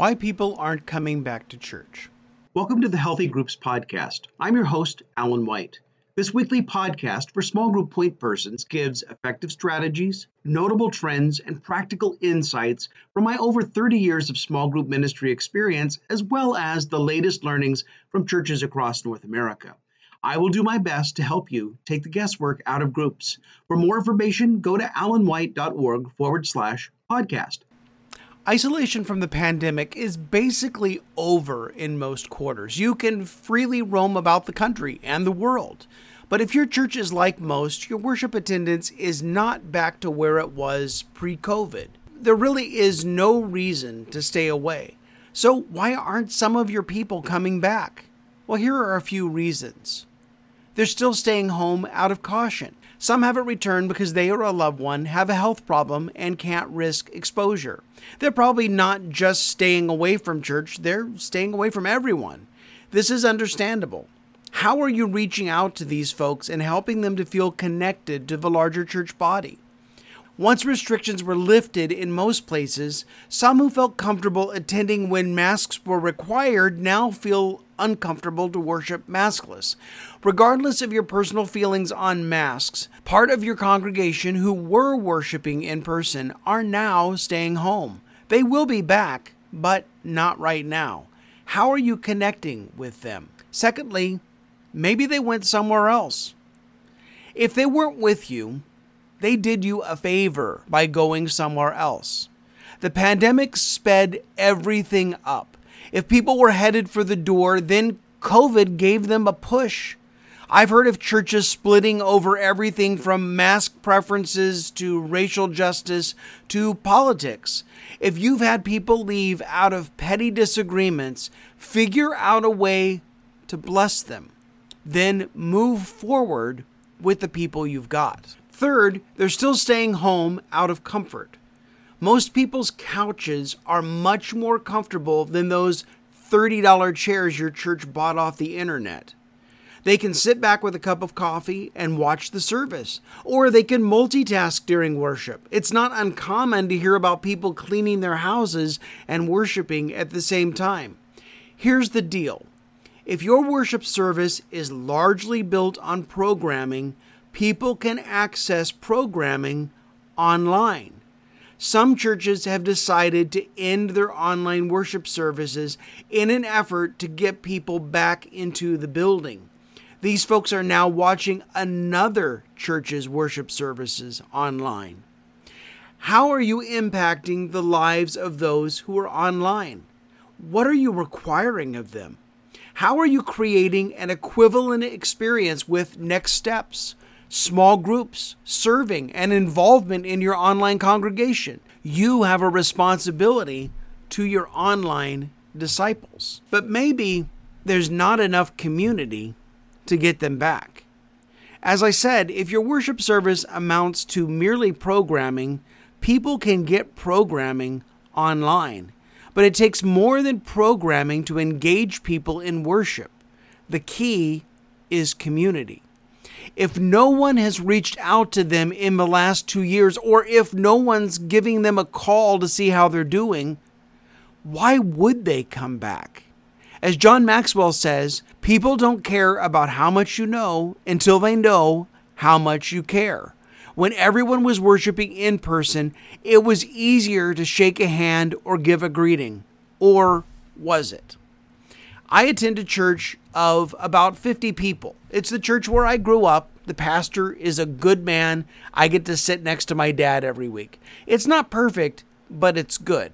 Why people aren't coming back to church. Welcome to the Healthy Groups Podcast. I'm your host, Allen White. This weekly podcast for small group point persons gives effective strategies, notable trends, and practical insights from my over 30 years of small group ministry experience, as well as the latest learnings from churches across North America. I will do my best to help you take the guesswork out of groups. For more information, go to allenwhite.org forward slash podcast. Isolation from the pandemic is basically over in most quarters. You can freely roam about the country and the world. But if your church is like most, your worship attendance is not back to where it was pre COVID. There really is no reason to stay away. So, why aren't some of your people coming back? Well, here are a few reasons. They're still staying home out of caution. Some haven't returned because they or a loved one have a health problem and can't risk exposure. They're probably not just staying away from church, they're staying away from everyone. This is understandable. How are you reaching out to these folks and helping them to feel connected to the larger church body? Once restrictions were lifted in most places, some who felt comfortable attending when masks were required now feel uncomfortable to worship maskless. Regardless of your personal feelings on masks, part of your congregation who were worshiping in person are now staying home. They will be back, but not right now. How are you connecting with them? Secondly, maybe they went somewhere else. If they weren't with you, they did you a favor by going somewhere else. The pandemic sped everything up. If people were headed for the door, then COVID gave them a push. I've heard of churches splitting over everything from mask preferences to racial justice to politics. If you've had people leave out of petty disagreements, figure out a way to bless them. Then move forward with the people you've got. Third, they're still staying home out of comfort. Most people's couches are much more comfortable than those $30 chairs your church bought off the internet. They can sit back with a cup of coffee and watch the service, or they can multitask during worship. It's not uncommon to hear about people cleaning their houses and worshiping at the same time. Here's the deal if your worship service is largely built on programming, people can access programming online. Some churches have decided to end their online worship services in an effort to get people back into the building. These folks are now watching another church's worship services online. How are you impacting the lives of those who are online? What are you requiring of them? How are you creating an equivalent experience with next steps? Small groups, serving, and involvement in your online congregation. You have a responsibility to your online disciples. But maybe there's not enough community to get them back. As I said, if your worship service amounts to merely programming, people can get programming online. But it takes more than programming to engage people in worship. The key is community if no one has reached out to them in the last two years, or if no one's giving them a call to see how they're doing, why would they come back? As John Maxwell says, people don't care about how much you know until they know how much you care. When everyone was worshiping in person, it was easier to shake a hand or give a greeting. Or was it? I attend a church of about 50 people. It's the church where I grew up. The pastor is a good man. I get to sit next to my dad every week. It's not perfect, but it's good.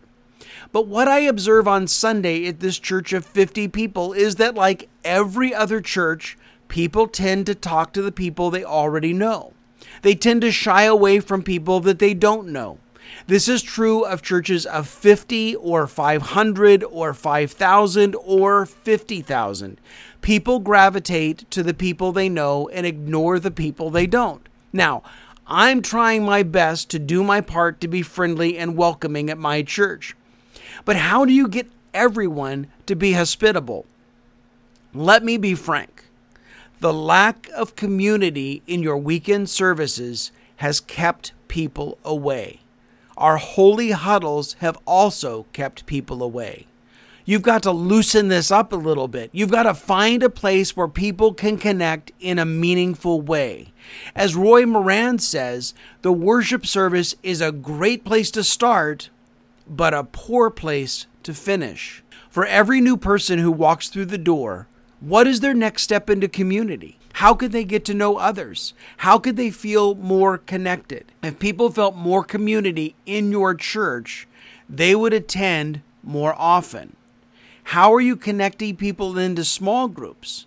But what I observe on Sunday at this church of 50 people is that, like every other church, people tend to talk to the people they already know. They tend to shy away from people that they don't know. This is true of churches of 50 or 500 or 5,000 or 50,000. People gravitate to the people they know and ignore the people they don't. Now, I'm trying my best to do my part to be friendly and welcoming at my church. But how do you get everyone to be hospitable? Let me be frank. The lack of community in your weekend services has kept people away. Our holy huddles have also kept people away. You've got to loosen this up a little bit. You've got to find a place where people can connect in a meaningful way. As Roy Moran says, the worship service is a great place to start, but a poor place to finish. For every new person who walks through the door, what is their next step into community? How could they get to know others? How could they feel more connected? If people felt more community in your church, they would attend more often. How are you connecting people into small groups?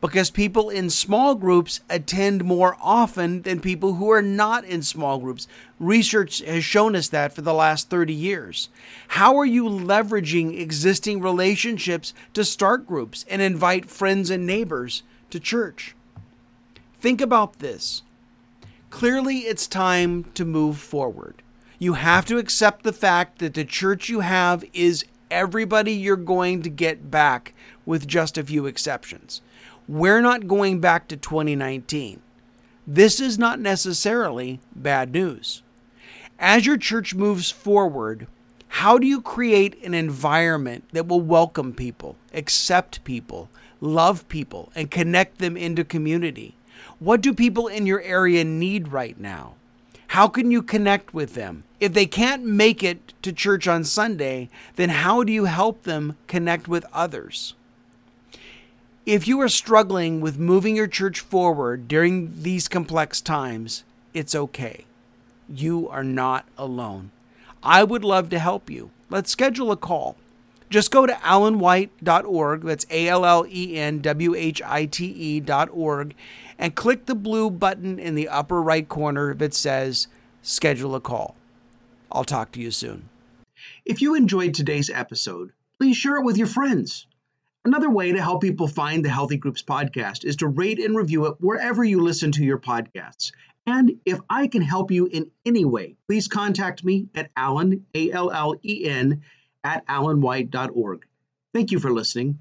Because people in small groups attend more often than people who are not in small groups. Research has shown us that for the last 30 years. How are you leveraging existing relationships to start groups and invite friends and neighbors to church? Think about this. Clearly, it's time to move forward. You have to accept the fact that the church you have is everybody you're going to get back, with just a few exceptions. We're not going back to 2019. This is not necessarily bad news. As your church moves forward, how do you create an environment that will welcome people, accept people, love people, and connect them into community? What do people in your area need right now? How can you connect with them? If they can't make it to church on Sunday, then how do you help them connect with others? If you are struggling with moving your church forward during these complex times, it's okay. You are not alone. I would love to help you. Let's schedule a call. Just go to allenwhite.org, that's A L L E N W H I T E.org, and click the blue button in the upper right corner that says Schedule a Call. I'll talk to you soon. If you enjoyed today's episode, please share it with your friends. Another way to help people find the Healthy Groups podcast is to rate and review it wherever you listen to your podcasts. And if I can help you in any way, please contact me at Allen, A L L E N, at allenwhite.org. Thank you for listening.